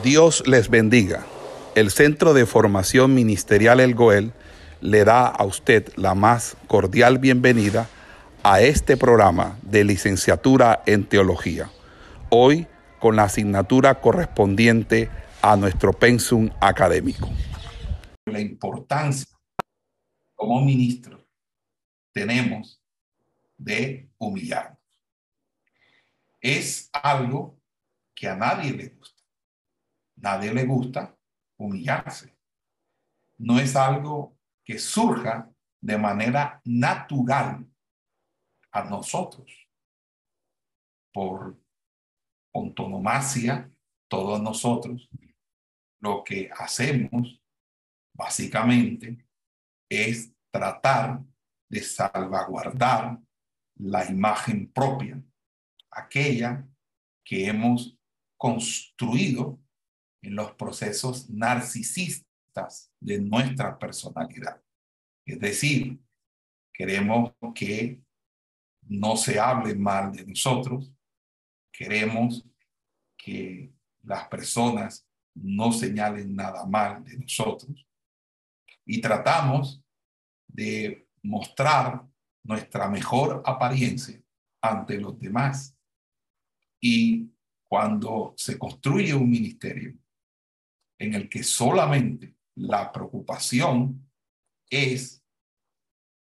Dios les bendiga. El Centro de Formación Ministerial El Goel le da a usted la más cordial bienvenida a este programa de licenciatura en teología. Hoy con la asignatura correspondiente a nuestro pensum académico. La importancia como ministro tenemos de humillarnos. Es algo que a nadie le gusta nadie le gusta humillarse. No es algo que surja de manera natural a nosotros. Por autonomacia, todos nosotros, lo que hacemos básicamente es tratar de salvaguardar la imagen propia, aquella que hemos construido en los procesos narcisistas de nuestra personalidad. Es decir, queremos que no se hable mal de nosotros, queremos que las personas no señalen nada mal de nosotros y tratamos de mostrar nuestra mejor apariencia ante los demás. Y cuando se construye un ministerio, en el que solamente la preocupación es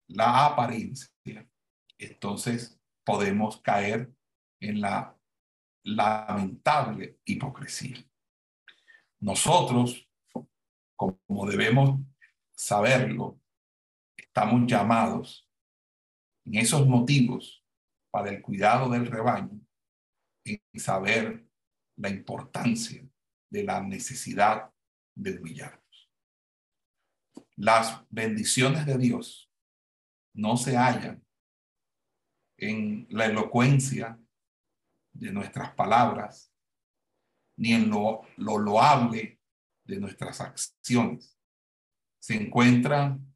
la apariencia, entonces podemos caer en la lamentable hipocresía. Nosotros, como debemos saberlo, estamos llamados en esos motivos para el cuidado del rebaño, en saber la importancia de la necesidad de humillarnos. Las bendiciones de Dios no se hallan en la elocuencia de nuestras palabras, ni en lo, lo loable de nuestras acciones. Se encuentran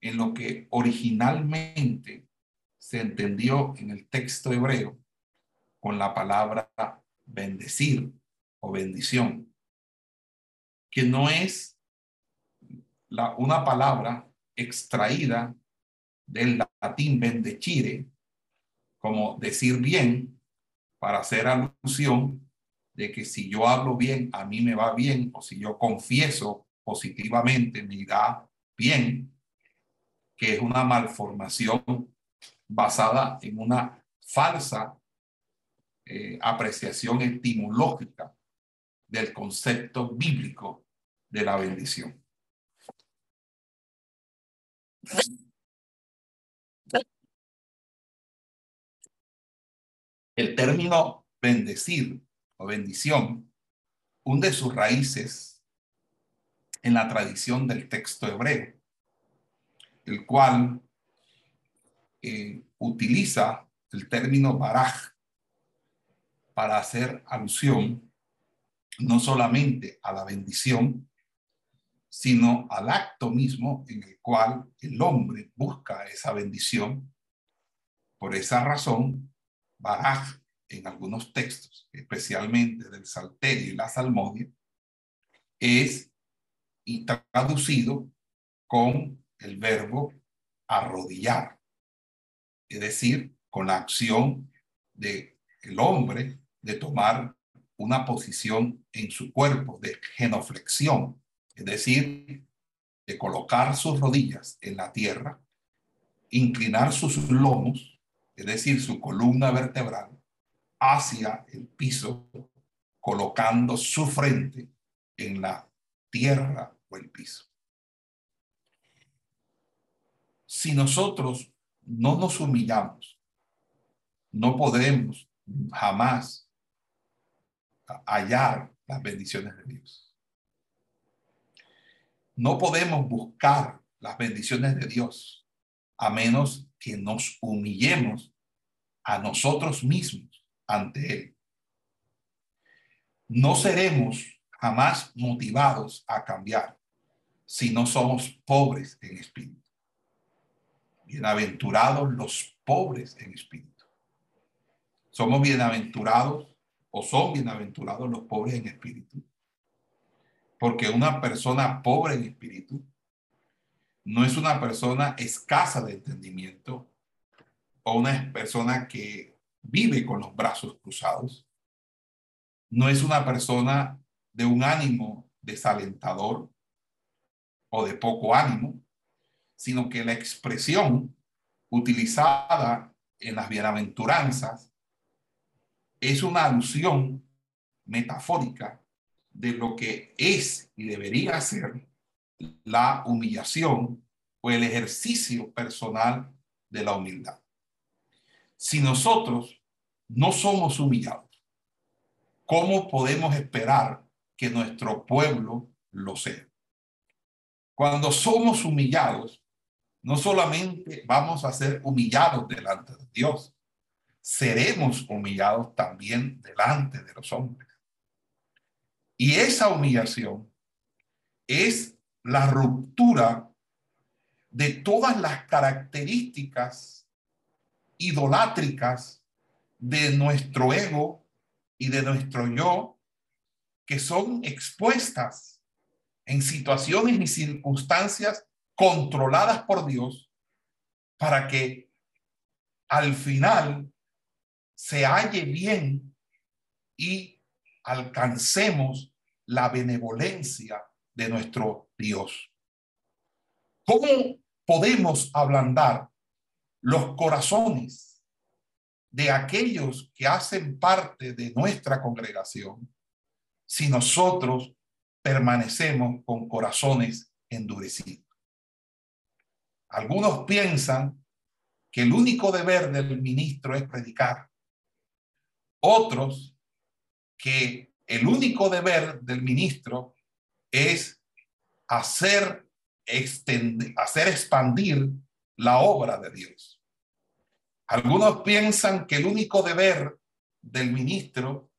en lo que originalmente se entendió en el texto hebreo con la palabra bendecir o bendición, que no es la, una palabra extraída del latín bendecire, como decir bien, para hacer alusión de que si yo hablo bien, a mí me va bien, o si yo confieso positivamente, me irá bien, que es una malformación basada en una falsa eh, apreciación etimológica del concepto bíblico de la bendición. El término bendecir o bendición hunde sus raíces en la tradición del texto hebreo, el cual eh, utiliza el término baraj para hacer alusión no solamente a la bendición, sino al acto mismo en el cual el hombre busca esa bendición. Por esa razón, Baraj en algunos textos, especialmente del Salterio y la Salmodia, es y traducido con el verbo arrodillar, es decir, con la acción de el hombre de tomar una posición en su cuerpo de genoflexión, es decir, de colocar sus rodillas en la tierra, inclinar sus lomos, es decir, su columna vertebral, hacia el piso, colocando su frente en la tierra o el piso. Si nosotros no nos humillamos, no podremos jamás hallar las bendiciones de Dios. No podemos buscar las bendiciones de Dios a menos que nos humillemos a nosotros mismos ante Él. No seremos jamás motivados a cambiar si no somos pobres en espíritu. Bienaventurados los pobres en espíritu. Somos bienaventurados o son bienaventurados los pobres en espíritu, Porque una persona pobre en espíritu no es una persona escasa de entendimiento o una persona que vive con los brazos cruzados. No es una persona de un ánimo desalentador o de poco ánimo, sino que la expresión utilizada en las bienaventuranzas es una alusión metafórica de lo que es y debería ser la humillación o el ejercicio personal de la humildad. Si nosotros no somos humillados, ¿cómo podemos esperar que nuestro pueblo lo sea? Cuando somos humillados, no solamente vamos a ser humillados delante de Dios, seremos humillados también delante de los hombres. Y esa humillación es la ruptura de todas las características idolátricas de nuestro ego y de nuestro yo que son expuestas en situaciones y circunstancias controladas por Dios para que al final se halle bien y alcancemos la benevolencia de nuestro Dios. ¿Cómo podemos ablandar los corazones de aquellos que hacen parte de nuestra congregación si nosotros permanecemos con corazones endurecidos? Algunos piensan que el único deber del ministro es predicar. Otros que el único deber del ministro es hacer, extender, hacer expandir la obra de Dios. Algunos piensan que el único deber del ministro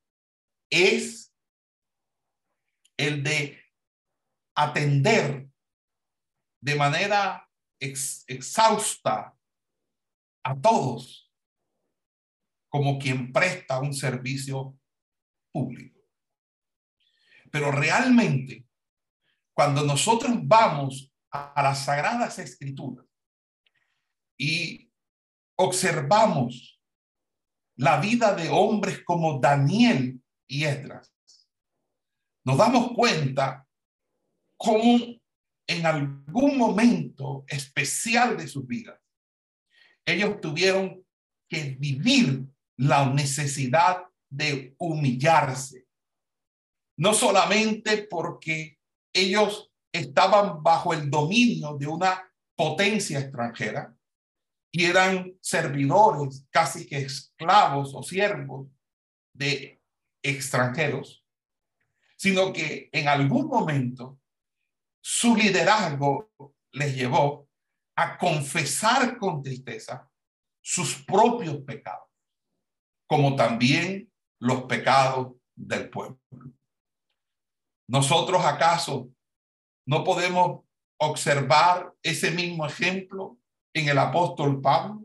es el de atender de manera exhausta a todos como quien presta un servicio público. Pero realmente cuando nosotros vamos a, las sagradas escrituras y observamos la vida de hombres como Daniel y Esdras, nos damos cuenta cómo en algún momento especial de sus vidas, ellos tuvieron que vivir la necesidad de humillarse. No solamente porque ellos estaban bajo el dominio de una potencia extranjera y eran servidores, casi que esclavos o siervos de extranjeros, sino que en algún momento su liderazgo les llevó a confesar con tristeza sus propios pecados, como también los pecados del pueblo. ¿Nosotros acaso no podemos observar ese mismo ejemplo en el apóstol Pablo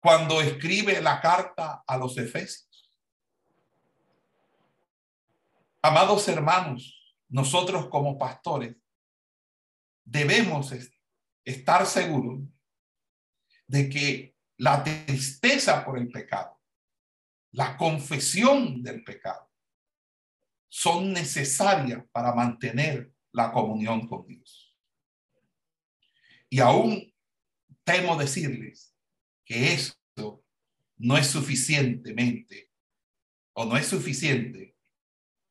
cuando escribe la carta a los Efesios? Amados hermanos, nosotros como pastores debemos estar seguros de que la tristeza por el pecado, la confesión del pecado, son necesarias para mantener la comunión con Dios. Y aún temo decirles que esto no es suficientemente o no es suficiente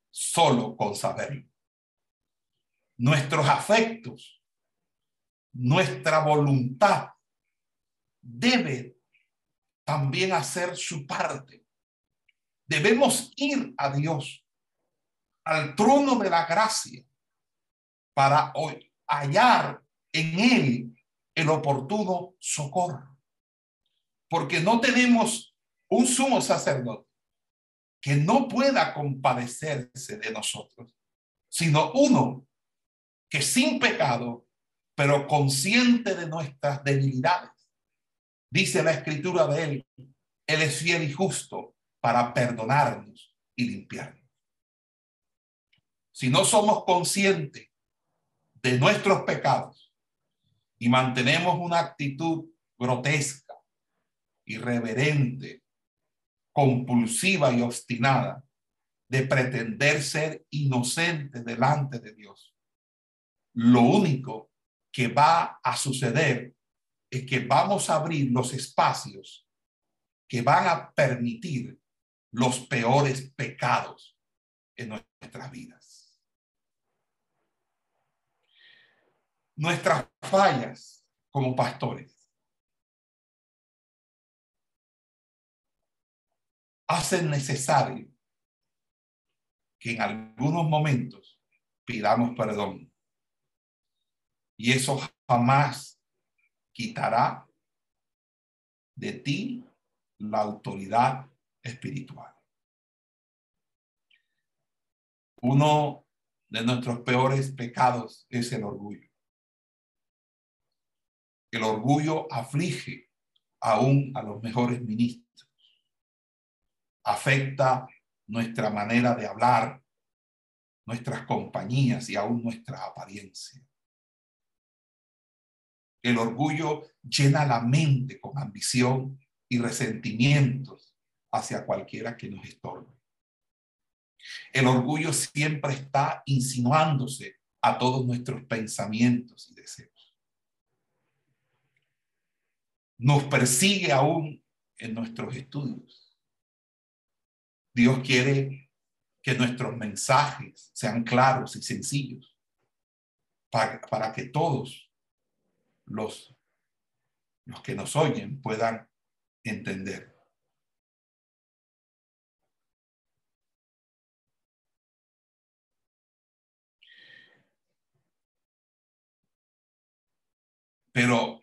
solo con saberlo. Nuestros afectos, nuestra voluntad debe también hacer su parte. Debemos ir a Dios. Al trono de la gracia para hallar en él el oportuno socorro. Porque no tenemos un sumo sacerdote que no pueda compadecerse de nosotros, sino uno que sin pecado, pero consciente de nuestras debilidades, dice la escritura de él, él es fiel y justo para perdonarnos y limpiarnos. si no somos conscientes de nuestros pecados y mantenemos una actitud grotesca, irreverente, compulsiva y obstinada de pretender ser inocente delante de Dios. Lo único que va a suceder es que vamos a abrir los espacios que van a permitir los peores pecados en nuestras vidas. Nuestras fallas como pastores hacen necesario que en algunos momentos pidamos perdón. Y eso jamás quitará de ti la autoridad espiritual. Uno de nuestros peores pecados es el orgullo. El orgullo aflige aún a los mejores ministros afecta nuestra manera de hablar, nuestras compañías y aún nuestra apariencia. El orgullo llena la mente con ambición y resentimientos hacia cualquiera que nos estorbe. El orgullo siempre está insinuándose a todos nuestros pensamientos y deseos. Nos persigue aún en nuestros estudios Dios quiere que nuestros mensajes sean claros y sencillos para, que todos los, los que nos oyen puedan entender. Pero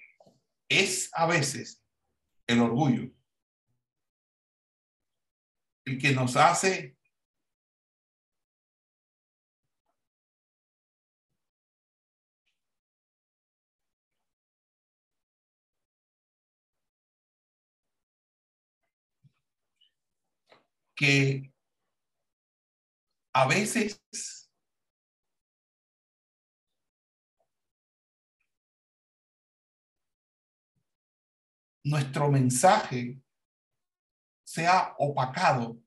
es a veces el orgullo el que nos hace que a veces nuestro mensaje sea opacado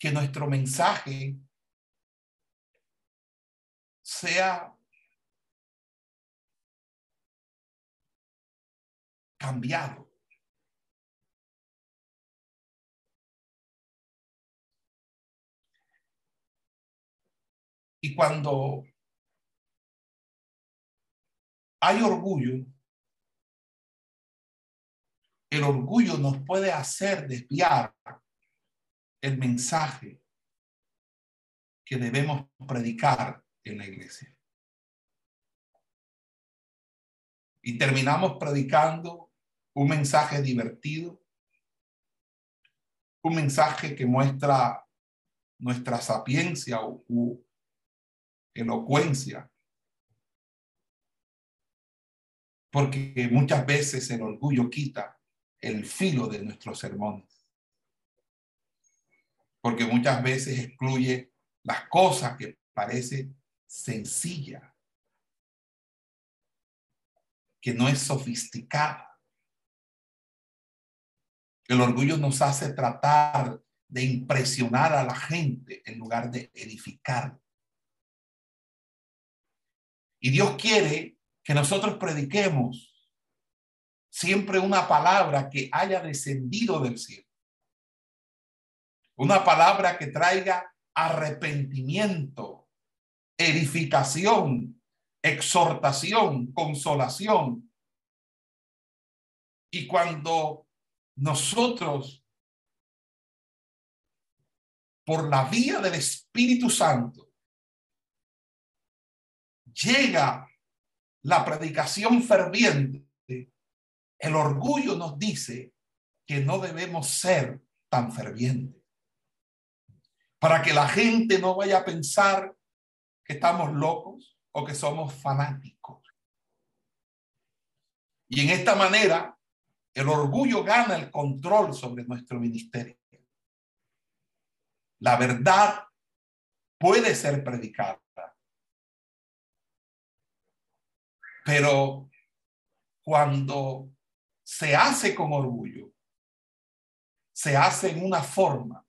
que nuestro mensaje sea cambiado. Y cuando hay orgullo, el orgullo nos puede hacer desviar el mensaje que debemos predicar en la iglesia. Y terminamos predicando un mensaje divertido, un mensaje que muestra nuestra sapiencia u, elocuencia. Porque muchas veces el orgullo quita el filo de nuestros sermones. Porque muchas veces excluye las cosas que parece sencilla, que no es sofisticada. El orgullo nos hace tratar de impresionar a la gente en lugar de edificar. Y Dios quiere que nosotros prediquemos siempre una palabra que haya descendido del cielo. Una palabra que traiga arrepentimiento, edificación, exhortación, consolación. Y cuando nosotros, por la vía del Espíritu Santo, llega la predicación ferviente, el orgullo nos dice que no debemos ser tan fervientes. Para que la gente no vaya a pensar que estamos locos o que somos fanáticos. Y en esta manera, el orgullo gana el control sobre nuestro ministerio. La verdad puede ser predicada. Pero cuando se hace con orgullo, se hace en una forma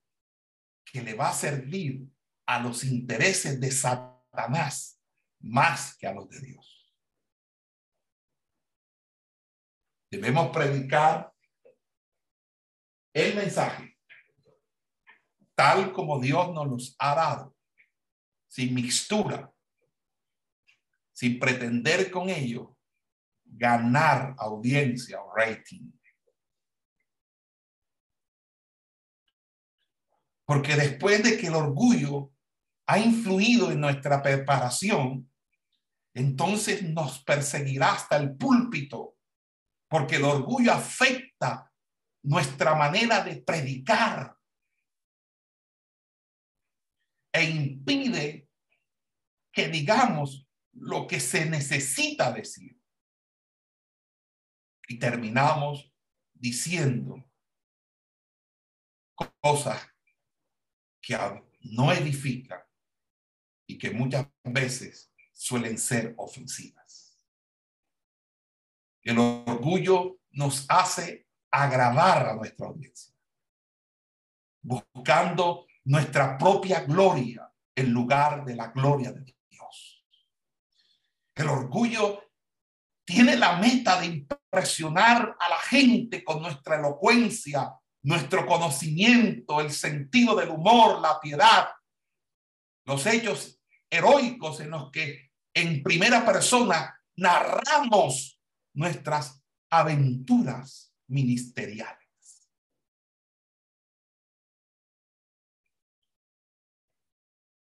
que le va a servir a los intereses de Satanás más que a los de Dios. Debemos predicar el mensaje tal como Dios nos los ha dado, sin mixtura, sin pretender con ello ganar audiencia o rating. Porque después de que el orgullo ha influido en nuestra preparación, entonces nos perseguirá hasta el púlpito, porque el orgullo afecta nuestra manera de predicar e impide que digamos lo que se necesita decir. Y terminamos diciendo cosas que no edifican y que muchas veces suelen ser ofensivas. El orgullo nos hace agradar a nuestra audiencia, buscando nuestra propia gloria en lugar de la gloria de Dios. El orgullo tiene la meta de impresionar a la gente con nuestra elocuencia, nuestro conocimiento, el sentido del humor, la piedad, los hechos heroicos en los que en primera persona narramos nuestras aventuras ministeriales.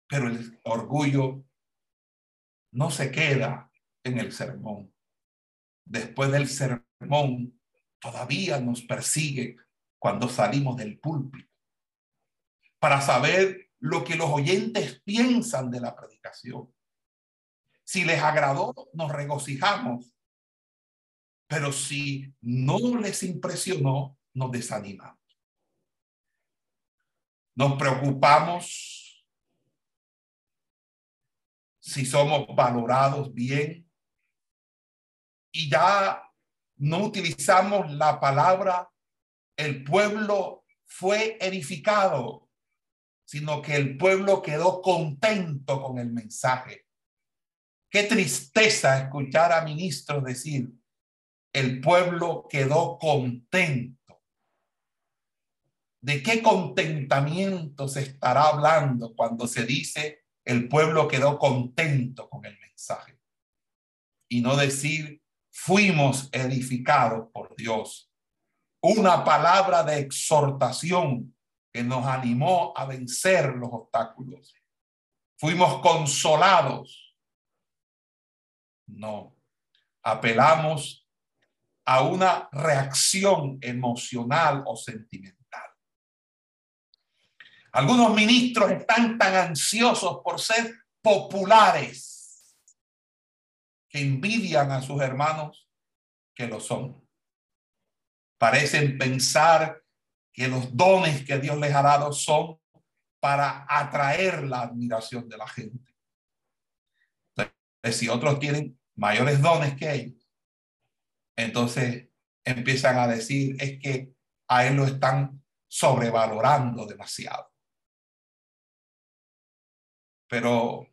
Pero el orgullo no se queda en el sermón. Después del sermón, todavía nos persigue cuando salimos del púlpito para saber lo que los oyentes piensan de la predicación. Si les agradó, nos regocijamos. Pero si no les impresionó, nos desanimamos. Nos preocupamos si somos valorados bien. Y ya no utilizamos la palabra el pueblo fue edificado, sino que el pueblo quedó contento con el mensaje. Qué tristeza escuchar a ministros decir, el pueblo quedó contento. ¿De qué contentamiento se estará hablando cuando se dice el pueblo quedó contento con el mensaje. Y no decir, fuimos edificados por Dios. Una palabra de exhortación que nos animó a vencer los obstáculos. Fuimos consolados. No, apelamos a una reacción emocional o sentimental. Algunos ministros están tan ansiosos por ser populares que envidian a sus hermanos que lo son. Parecen pensar que los dones que Dios les ha dado son para atraer la admiración de la gente. Entonces, si otros tienen mayores dones que ellos, entonces empiezan a decir es que a él lo están sobrevalorando demasiado. Pero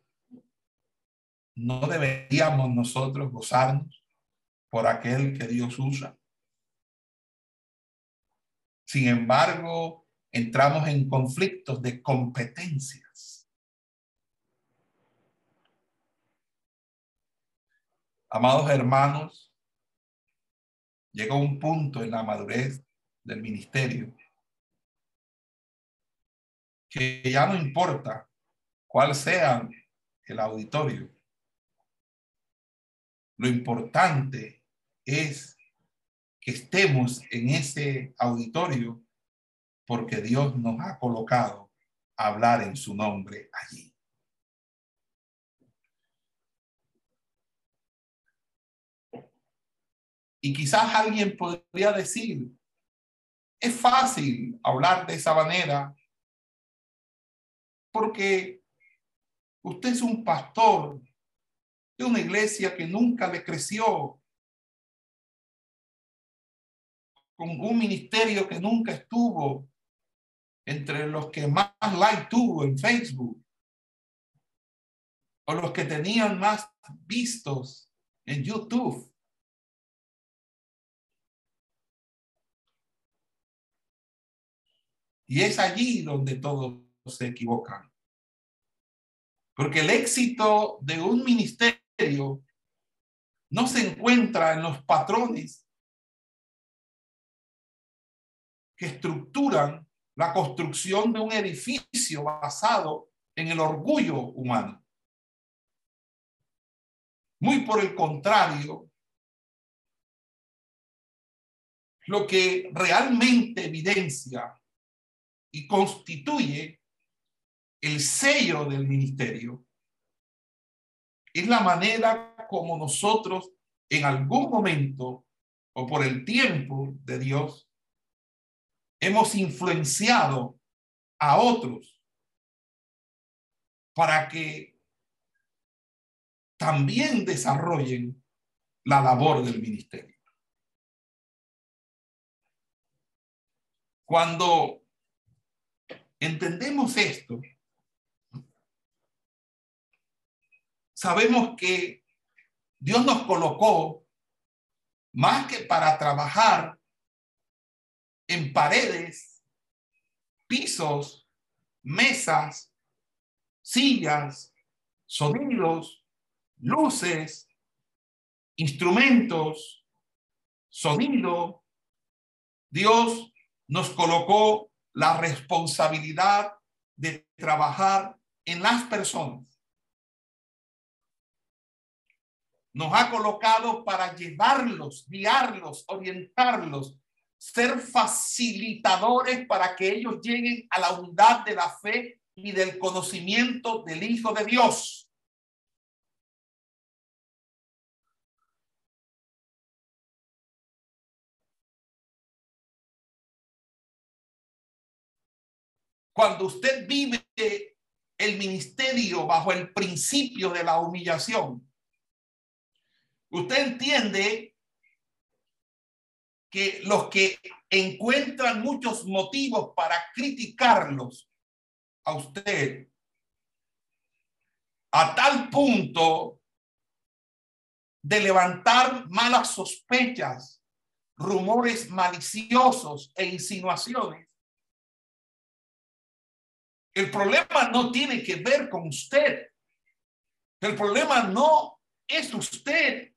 no deberíamos nosotros gozarnos por aquel que Dios usa. Sin embargo, entramos en conflictos de competencias. Amados hermanos, llegó un punto en la madurez del ministerio que ya no importa cuál sea el auditorio. Lo importante es que estemos en ese auditorio porque Dios nos ha colocado a hablar en su nombre allí. Y quizás alguien podría decir, es fácil hablar de esa manera porque usted es un pastor de una iglesia que nunca le creció, con un ministerio que nunca estuvo entre los que más like tuvo en Facebook o los que tenían más vistos en YouTube. Y es allí donde todos se equivocan. Porque el éxito de un ministerio no se encuentra en los patrones que estructuran la construcción de un edificio basado en el orgullo humano. Muy por el contrario, lo que realmente evidencia y constituye el sello del ministerio. Es la manera como nosotros en algún momento o por el tiempo de Dios hemos influenciado a otros para que también desarrollen la labor del ministerio. Cuando entendemos esto, sabemos que Dios nos colocó más que para trabajar en paredes, pisos, mesas, sillas, sonidos, luces, instrumentos, sonido. Dios nos colocó la responsabilidad de trabajar en las personas. Nos ha colocado para llevarlos, guiarlos, orientarlos, ser facilitadores para que ellos lleguen a la unidad de la fe y del conocimiento del Hijo de Dios. Cuando usted vive el ministerio bajo el principio de la humillación, usted entiende que los que encuentran muchos motivos para criticarlos a usted a tal punto de levantar malas sospechas, rumores maliciosos e insinuaciones, el problema no tiene que ver con usted. El problema no es usted.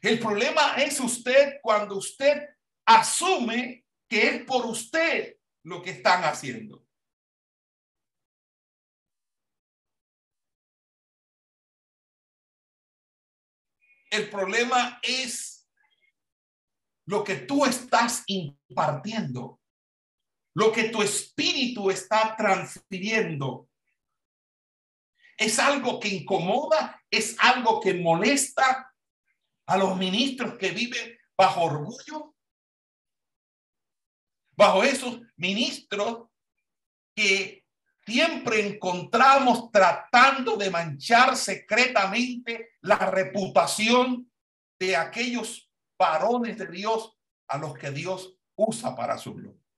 El problema es usted cuando usted asume que es por usted lo que están haciendo. El problema es lo que tú estás impartiendo lo que tu espíritu está transfiriendo. Es algo que incomoda, es algo que molesta a los ministros que viven bajo orgullo, bajo esos ministros que siempre encontramos tratando de manchar secretamente la reputación de aquellos varones de Dios a los que Dios usa para su gloria.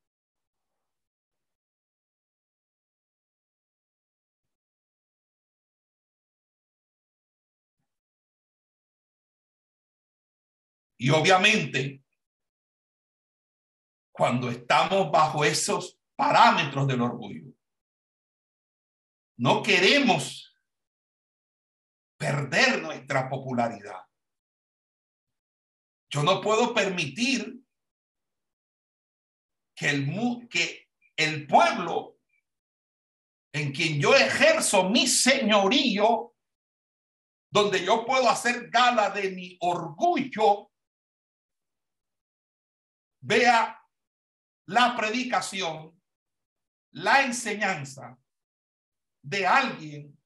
Y obviamente, cuando estamos bajo esos parámetros del orgullo, no queremos perder nuestra popularidad. Yo no puedo permitir que el, que el pueblo en quien yo ejerzo mi señorío, donde yo puedo hacer gala de mi orgullo, vea la predicación, la enseñanza de alguien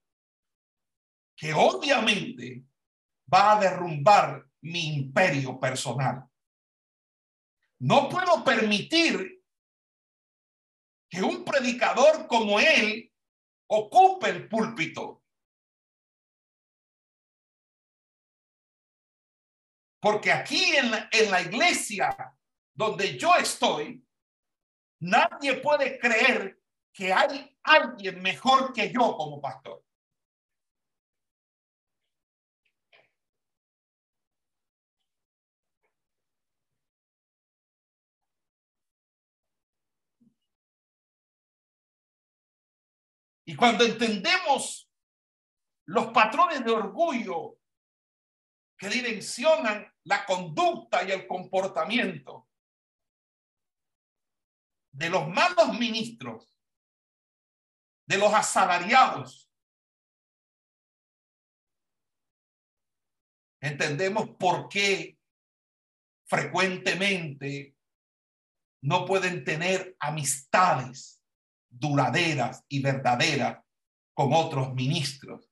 que obviamente va a derrumbar mi imperio personal. No puedo permitir que un predicador como él ocupe el púlpito. Porque aquí en la, en la iglesia donde yo estoy, nadie puede creer que hay alguien mejor que yo como pastor. Y cuando entendemos los patrones de orgullo que direccionan la conducta y el comportamiento de los malos ministros, de los asalariados, entendemos por qué frecuentemente no pueden tener amistades duraderas y verdaderas con otros ministros,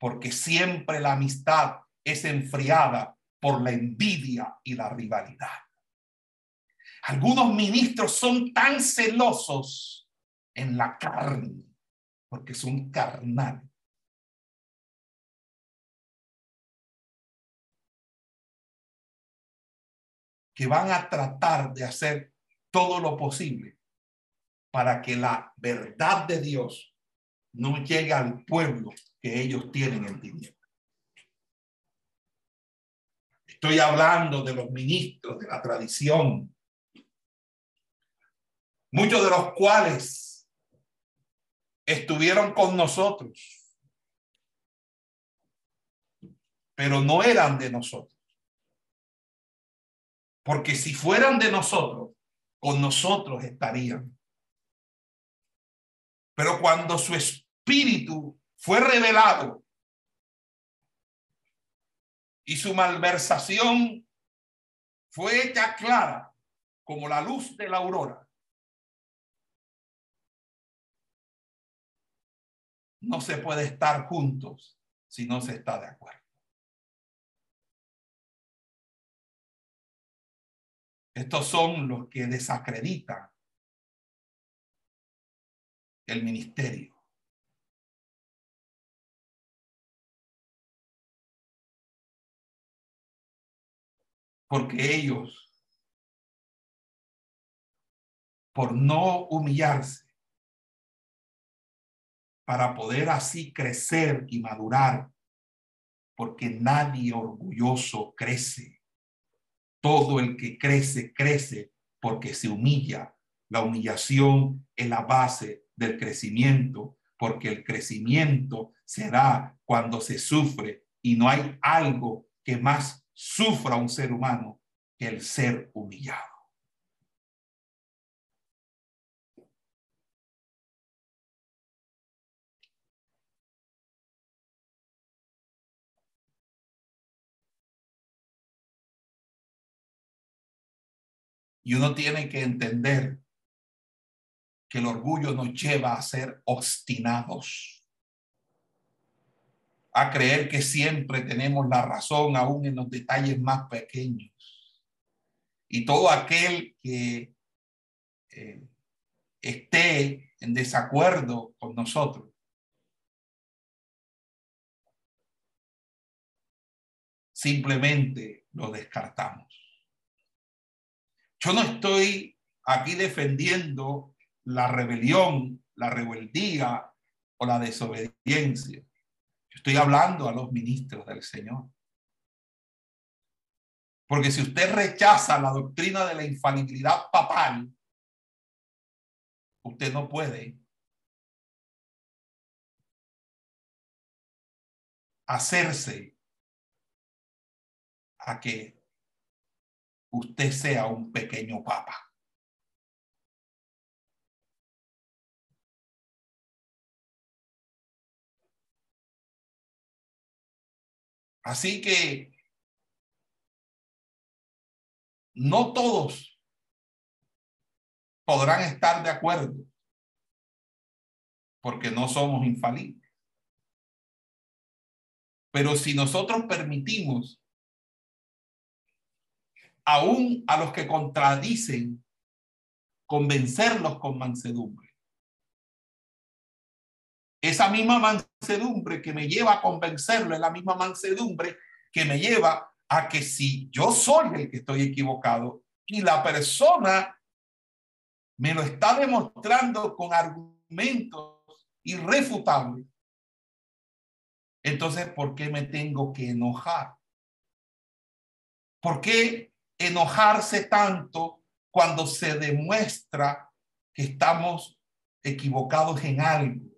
porque siempre la amistad es enfriada por la envidia y la rivalidad. Algunos ministros son tan celosos en la carne, porque son carnales. que van a tratar de hacer todo lo posible para que la verdad de Dios no llegue al pueblo que ellos tienen en tinieblas. Estoy hablando de los ministros de la tradición, muchos de los cuales estuvieron con nosotros, pero no eran de nosotros. Porque si fueran de nosotros, con nosotros estarían. Pero cuando su espíritu fue revelado y su malversación fue hecha clara como la luz de la aurora, no se puede estar juntos si no se está de acuerdo. Estos son los que desacreditan el ministerio. Porque ellos, por no humillarse, para poder así crecer y madurar, porque nadie orgulloso crece. Todo el que crece, crece porque se humilla. La humillación es la base del crecimiento, porque el crecimiento se da cuando se sufre y no hay algo que más sufra un ser humano que el ser humillado. Y uno tiene que entender que el orgullo nos lleva a ser obstinados, a creer que siempre tenemos la razón aún en los detalles más pequeños. Y todo aquel que eh, esté en desacuerdo con nosotros, simplemente lo descartamos. Yo no estoy aquí defendiendo la rebelión, la rebeldía o la desobediencia. estoy hablando a los ministros del Señor. Porque si usted rechaza la doctrina de la infalibilidad papal, usted no puede hacerse a que usted sea un pequeño papa. Así que no todos podrán estar de acuerdo porque no somos infalibles. Pero si nosotros permitimos aún a los que contradicen convencerlos con mansedumbre, esa misma mansedumbre que me lleva a convencerlo es la misma mansedumbre que me lleva a que si yo soy el que estoy equivocado y la persona me lo está demostrando con argumentos irrefutables, entonces, ¿por qué me tengo que enojar? ¿Por qué enojarse tanto cuando se demuestra que estamos equivocados en algo?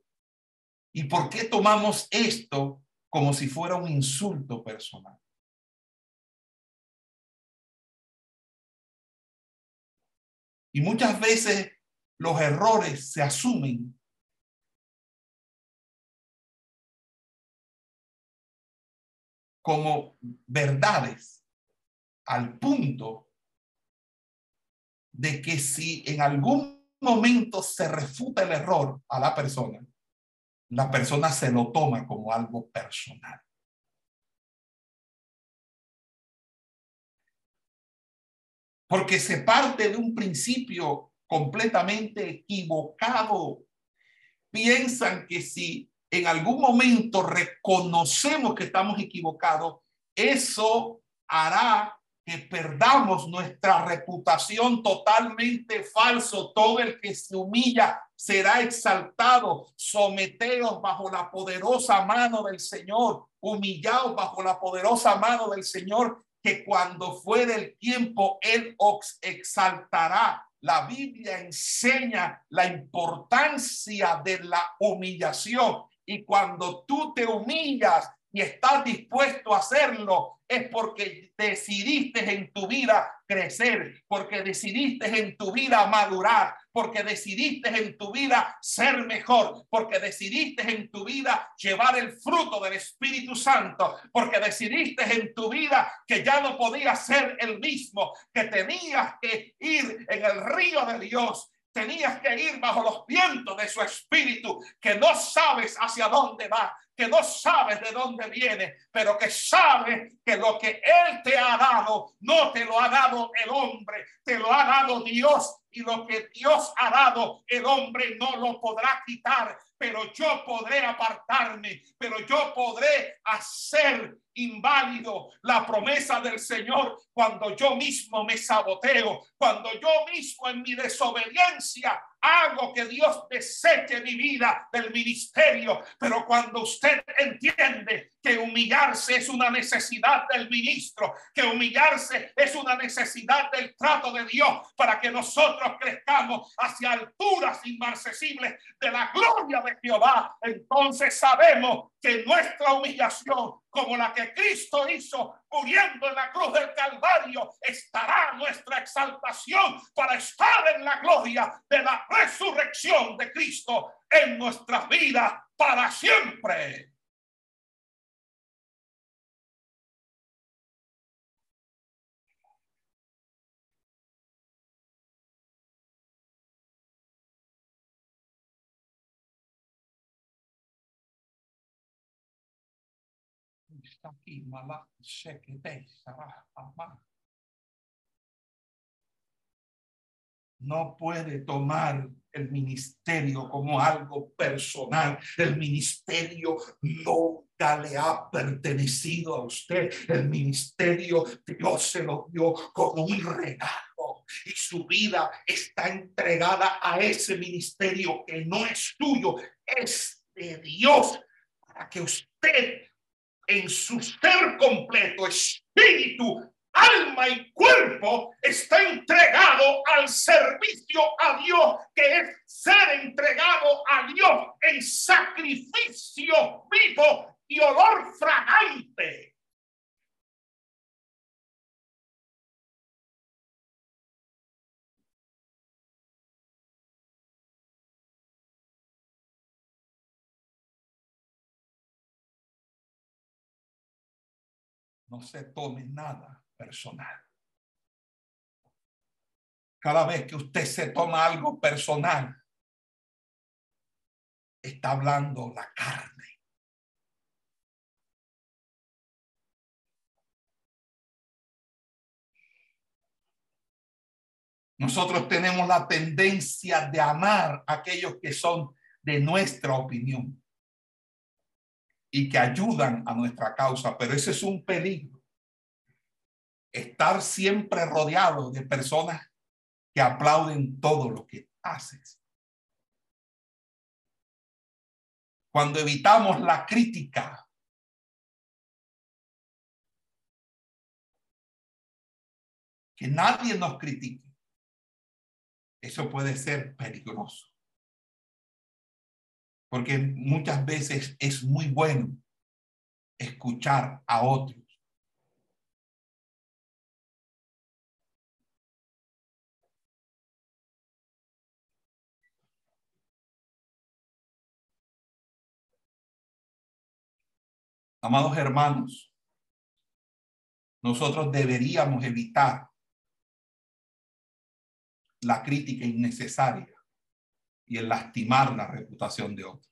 ¿Y por qué tomamos esto como si fuera un insulto personal? Y muchas veces los errores se asumen como verdades al punto de que si en algún momento se refuta el error a la persona, la persona se lo toma como algo personal. Porque se parte de un principio completamente equivocado. Piensan que si en algún momento reconocemos que estamos equivocados, eso hará que perdamos nuestra reputación totalmente falso. Todo el que se humilla será exaltado. Someteos bajo la poderosa mano del Señor. Humillaos bajo la poderosa mano del Señor, que cuando fuere el tiempo, Él os exaltará. La Biblia enseña la importancia de la humillación y cuando tú te humillas y estás dispuesto a hacerlo, es porque decidiste en tu vida crecer, porque decidiste en tu vida madurar, porque decidiste en tu vida ser mejor, porque decidiste en tu vida llevar el fruto del Espíritu Santo, porque decidiste en tu vida que ya no podías ser el mismo, que tenías que ir en el río de Dios tenías que ir bajo los vientos de su espíritu, que no sabes hacia dónde va, que no sabes de dónde viene, pero que sabes que lo que Él te ha dado, no te lo ha dado el hombre, te lo ha dado Dios. Y lo que Dios ha dado, el hombre no lo podrá quitar, pero yo podré apartarme, pero yo podré hacer inválido la promesa del Señor cuando yo mismo me saboteo, cuando yo mismo en mi desobediencia hago que Dios deseche mi vida del ministerio. Pero cuando usted entiende que humillarse es una necesidad del ministro, que humillarse es una necesidad del trato de Dios para que nosotros crezcamos hacia alturas inmarcesibles de la gloria de Jehová, entonces sabemos que nuestra humillación, como la que Cristo hizo muriendo en la cruz del Calvario, estará nuestra exaltación para estar en la gloria de la resurrección de Cristo en nuestras vidas para siempre. No puede tomar el ministerio como algo personal. El ministerio nunca le ha pertenecido a usted. El ministerio Dios se lo dio como un regalo y su vida está entregada a ese ministerio que no es tuyo, es de Dios para que usted en su ser completo, espíritu, alma y cuerpo, está entregado al servicio a Dios, que es ser entregado a Dios en sacrificio vivo y olor fragante. No se tome nada personal. Cada vez que usted se toma algo personal, está hablando la carne. Nosotros tenemos la tendencia de amar a aquellos que son de nuestra opinión. Y que ayudan a nuestra causa, pero ese es un peligro. Estar siempre rodeado de personas que aplauden todo lo que haces. Cuando evitamos la crítica, que nadie nos critique, eso puede ser peligroso. Porque muchas veces es muy bueno escuchar a otros. Amados hermanos, nosotros deberíamos evitar la crítica innecesaria y el lastimar la reputación de otro.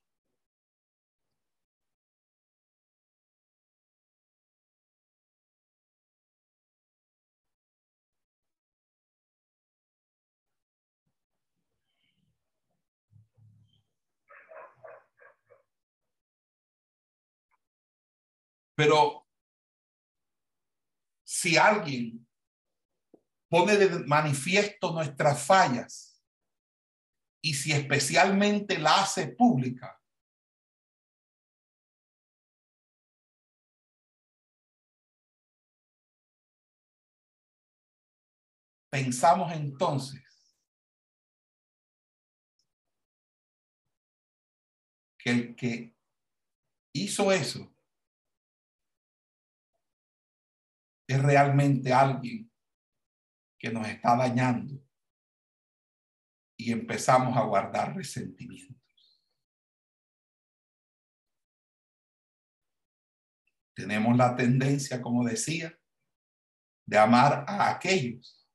Pero si alguien pone de manifiesto nuestras fallas y si especialmente la hace pública, pensamos entonces que el que hizo eso es realmente alguien que nos está dañando y empezamos a guardar resentimientos. Tenemos la tendencia, como decía, de amar a aquellos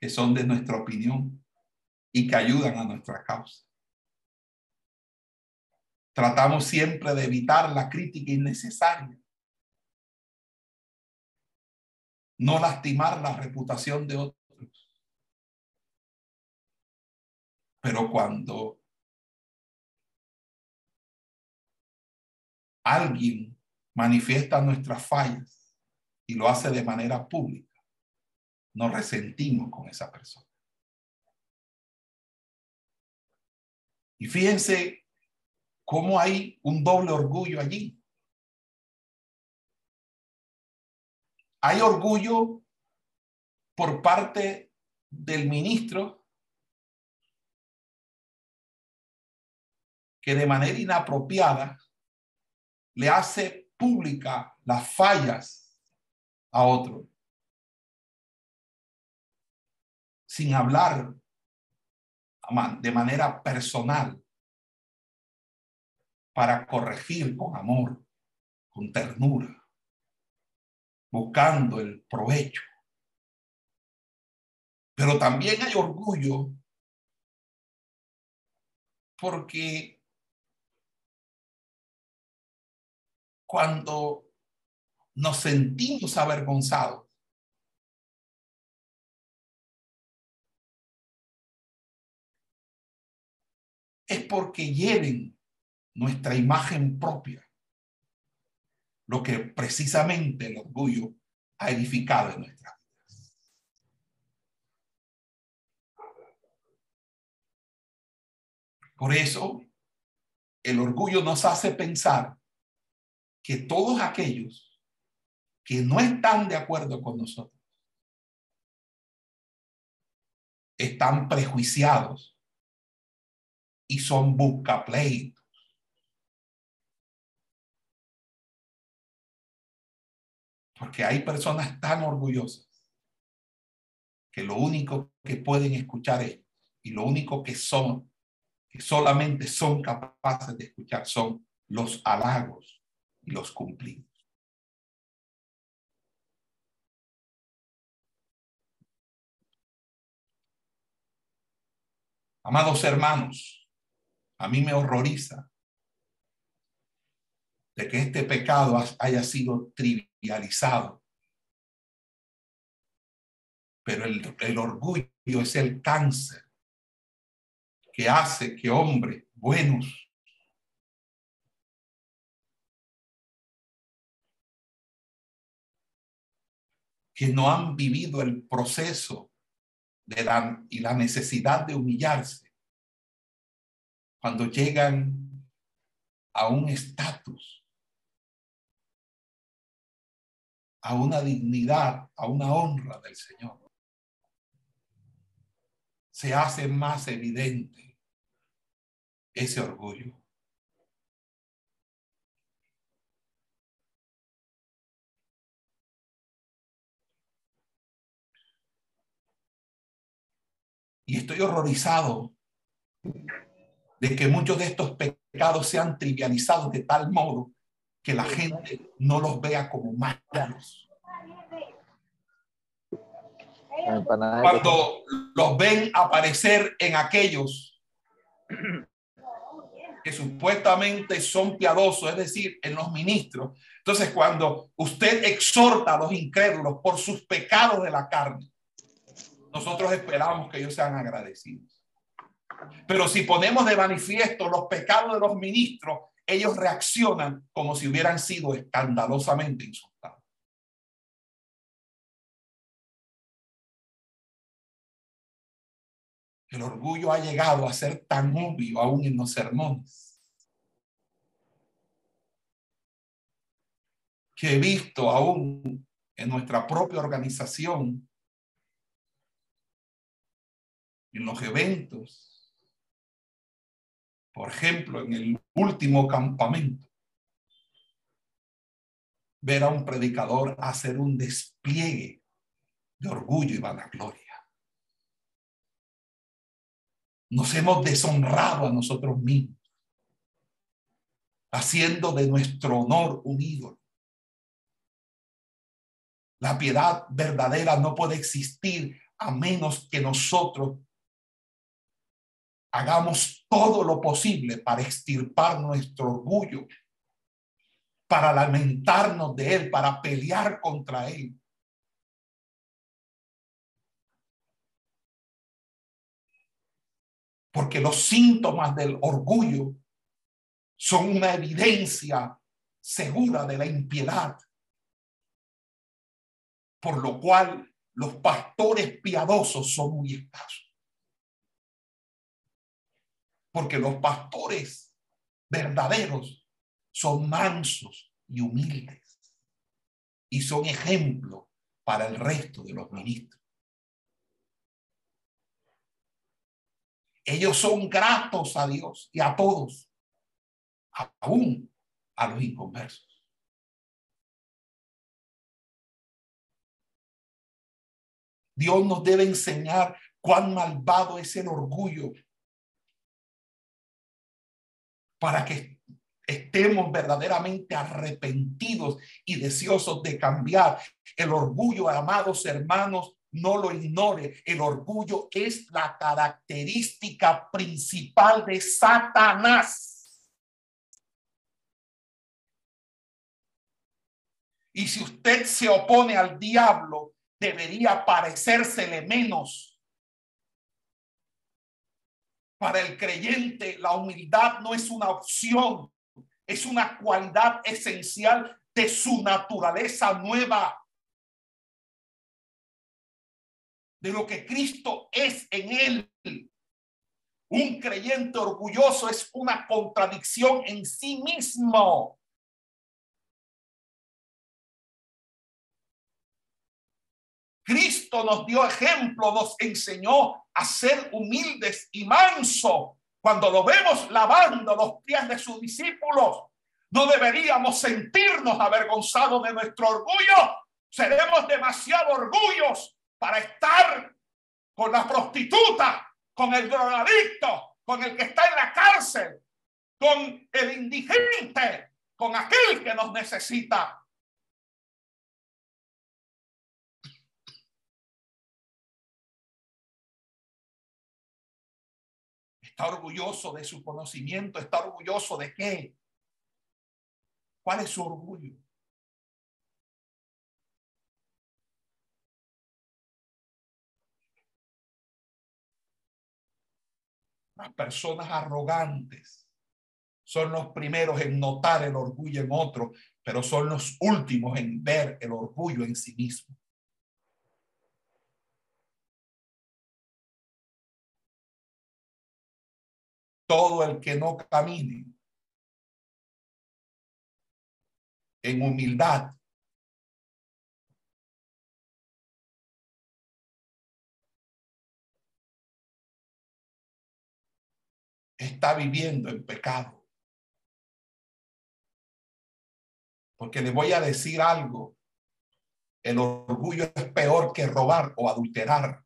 que son de nuestra opinión y que ayudan a nuestra causa. Tratamos siempre de evitar la crítica innecesaria no lastimar la reputación de otros. Pero cuando alguien manifiesta nuestras fallas y lo hace de manera pública, nos resentimos con esa persona. Y fíjense cómo hay un doble orgullo allí. Hay orgullo por parte del ministro que de manera inapropiada le hace pública las fallas a otro, sin hablar de manera personal para corregir con amor, con ternura buscando el provecho. Pero también hay orgullo porque cuando nos sentimos avergonzados, es porque lleven nuestra imagen propia lo que precisamente el orgullo ha edificado en nuestras vidas. Por eso, el orgullo nos hace pensar que todos aquellos que no están de acuerdo con nosotros están prejuiciados y son buscapleitos. Porque hay personas tan orgullosas que lo único que pueden escuchar es, y lo único que son, que solamente son capaces de escuchar son los halagos los cumplidos. Amados hermanos, a mí me horroriza de que este pecado haya sido trivializado. Pero el, el orgullo es el cáncer que hace que hombres buenos que no han vivido el proceso de la, y la necesidad de humillarse cuando llegan a un estatus, a una dignidad, a una honra del Señor. Se hace más evidente ese orgullo. Y estoy horrorizado de que muchos de estos pecados sean trivializados de tal modo que la gente no los vea como malos. Cuando los ven aparecer en aquellos que supuestamente son piadosos, es decir, en los ministros. Entonces, cuando usted exhorta a los incrédulos por sus pecados de la carne, nosotros esperamos que ellos sean agradecidos. Pero si ponemos de manifiesto los pecados de los ministros, ellos reaccionan como si hubieran sido escandalosamente insultados. El orgullo ha llegado a ser tan obvio aún en los sermones. Que he visto aún en nuestra propia organización en los eventos. Por ejemplo, en el último campamento, ver a un predicador hacer un despliegue de orgullo y vanagloria. Nos hemos deshonrado a nosotros mismos, haciendo de nuestro honor un ídolo. La piedad verdadera no puede existir a menos que nosotros hagamos todo lo posible para extirpar nuestro orgullo, para lamentarnos de él, para pelear contra él. Porque los síntomas del orgullo son una evidencia segura de la impiedad. Por lo cual los pastores piadosos son muy escasos porque los pastores verdaderos son mansos y humildes y son ejemplo para el resto de los ministros. Ellos son gratos a Dios y a todos, aún a los inconversos. Dios nos debe enseñar cuán malvado es el orgullo para que estemos verdaderamente arrepentidos y deseosos de cambiar. El orgullo, amados hermanos, no lo ignore. El orgullo es la característica principal de Satanás. Y si usted se opone al diablo, debería parecérsele menos para el creyente, la humildad no es una opción, es una cualidad esencial de su naturaleza nueva. De lo que Cristo es en él. Un creyente orgulloso es una contradicción en sí mismo. Cristo nos dio ejemplo, nos enseñó a ser humildes y manso. Cuando lo vemos lavando los pies de sus discípulos, no deberíamos sentirnos avergonzados de nuestro orgullo. Seremos demasiado orgullos para estar con la prostituta, con el drogadicto, con el que está en la cárcel, con el indigente, con aquel que nos necesita. Está orgulloso de su conocimiento, está orgulloso de qué. ¿Cuál es su orgullo? Las personas arrogantes son los primeros en notar el orgullo en otro, pero son los últimos en ver el orgullo en sí mismo. Todo el que no camine en humildad está viviendo en pecado. Porque le voy a decir algo. El orgullo es peor que robar o adulterar.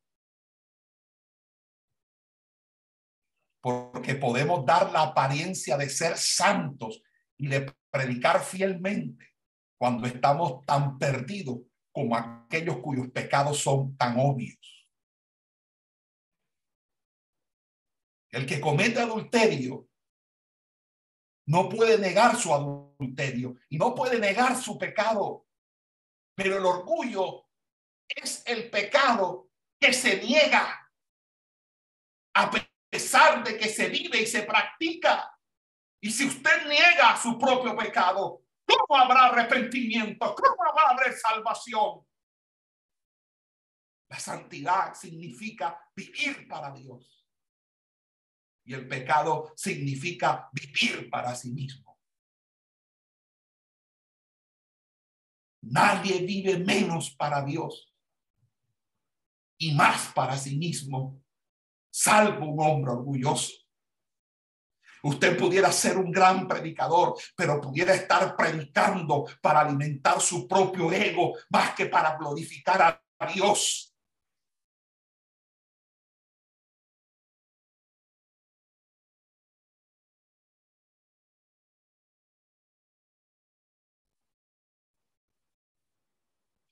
Porque podemos dar la apariencia de ser santos y de predicar fielmente cuando estamos tan perdidos como aquellos cuyos pecados son tan obvios. El que comete adulterio no puede negar su adulterio y no puede negar su pecado. Pero el orgullo es el pecado que se niega a pesar de que se vive y se practica. Y si usted niega su propio pecado, ¿cómo habrá arrepentimiento? ¿Cómo habrá salvación? La santidad significa vivir para Dios. Y el pecado significa vivir para sí mismo. Nadie vive menos para Dios y más para sí mismo, salvo un hombre orgulloso. Usted pudiera ser un gran predicador, pero pudiera estar predicando para alimentar su propio ego más que para glorificar a Dios.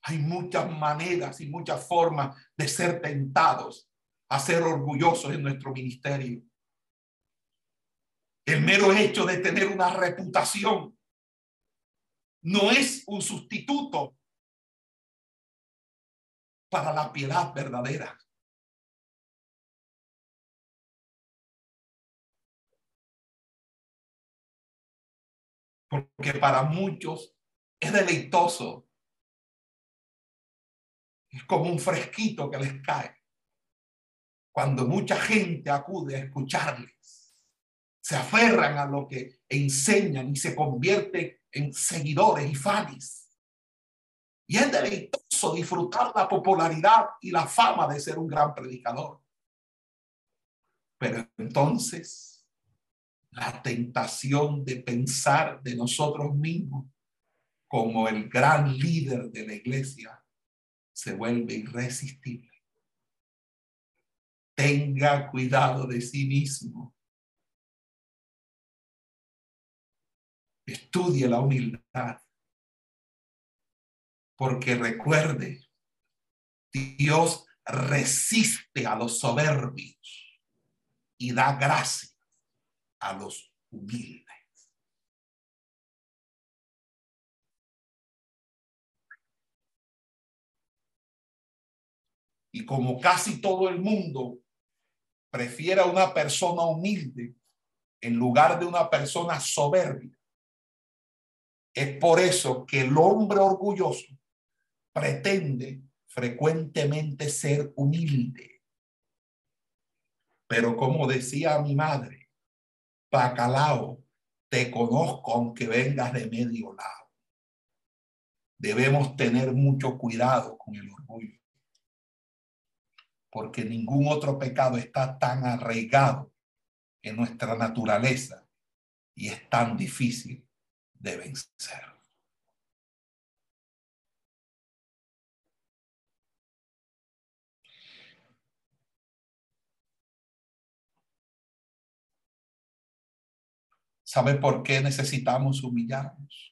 Hay muchas maneras y muchas formas de ser tentados a ser orgullosos en nuestro ministerio. El mero hecho de tener una reputación no es un sustituto para la piedad verdadera. Porque para muchos es deleitoso es como un fresquito que les cae. Cuando mucha gente acude a escucharles, se aferran a lo que enseñan y se convierten en seguidores y fans. Y es deleitoso disfrutar la popularidad y la fama de ser un gran predicador. Pero entonces, la tentación de pensar de nosotros mismos como el gran líder de la iglesia se vuelve irresistible. Tenga cuidado de sí mismo. Estudie la humildad. Porque recuerde, Dios resiste a los soberbios y da gracia a los humildes. Y como casi todo el mundo prefiere a una persona humilde en lugar de una persona soberbia, es por eso que el hombre orgulloso pretende frecuentemente ser humilde. Pero como decía mi madre, Bacalao, te conozco aunque vengas de medio lado. Debemos tener mucho cuidado con el orgullo porque ningún otro pecado está tan arraigado en nuestra naturaleza y es tan difícil de vencer. ¿Sabe por qué necesitamos humillarnos?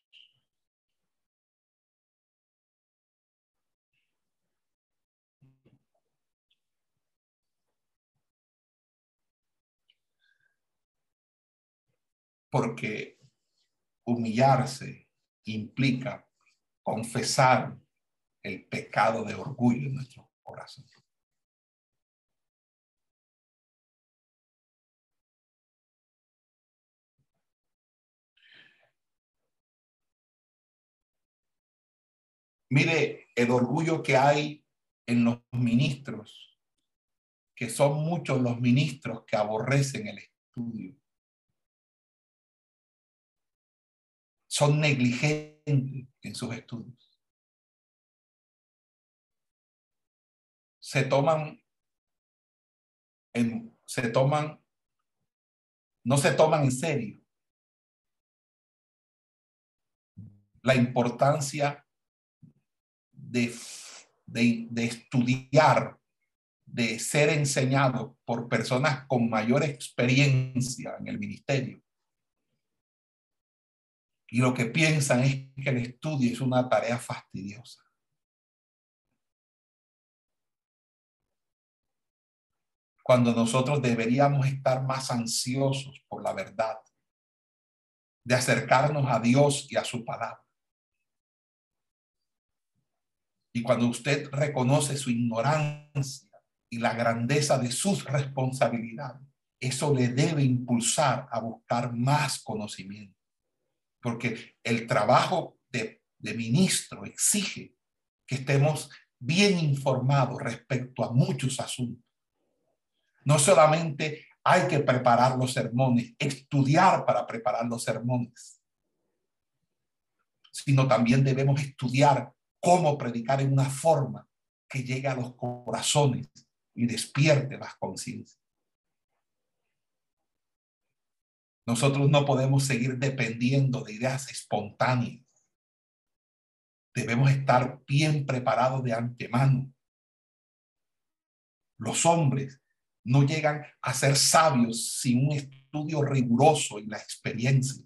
Porque humillarse implica confesar el pecado de orgullo en nuestro corazón. Mire el orgullo que hay en los ministros, que son muchos los ministros que aborrecen el estudio son negligentes en sus estudios. Se toman, en, se toman, no se toman en serio la importancia de, de, de estudiar, de ser enseñado por personas con mayor experiencia en el ministerio y lo que piensan es que el estudio es una tarea fastidiosa. Cuando nosotros deberíamos estar más ansiosos por la verdad, de acercarnos a Dios y a su palabra. Y cuando usted reconoce su ignorancia y la grandeza de sus responsabilidades, eso le debe impulsar a buscar más conocimiento porque el trabajo de, ministro exige que estemos bien informados respecto a muchos asuntos. No solamente hay que preparar los sermones, estudiar para preparar los sermones, sino también debemos estudiar cómo predicar en una forma que llegue a los corazones y despierte las conciencias. Nosotros no podemos seguir dependiendo de ideas espontáneas. Debemos estar bien preparados de antemano. Los hombres no llegan a ser sabios sin un estudio riguroso y la experiencia.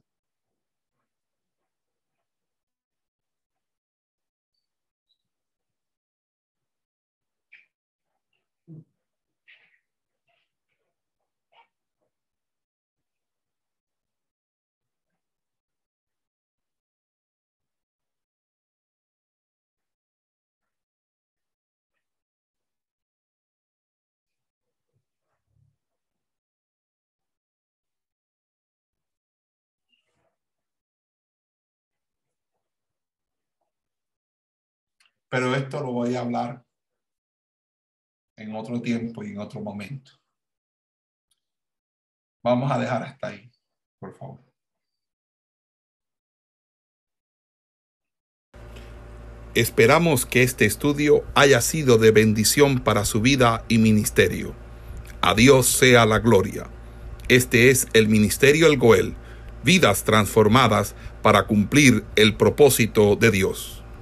Pero esto lo voy a hablar en otro tiempo y en otro momento. Vamos a dejar hasta ahí, por favor. Esperamos que este estudio haya sido de bendición para su vida y ministerio. A Dios sea la gloria. Este es el Ministerio El Goel, vidas transformadas para cumplir el propósito de Dios.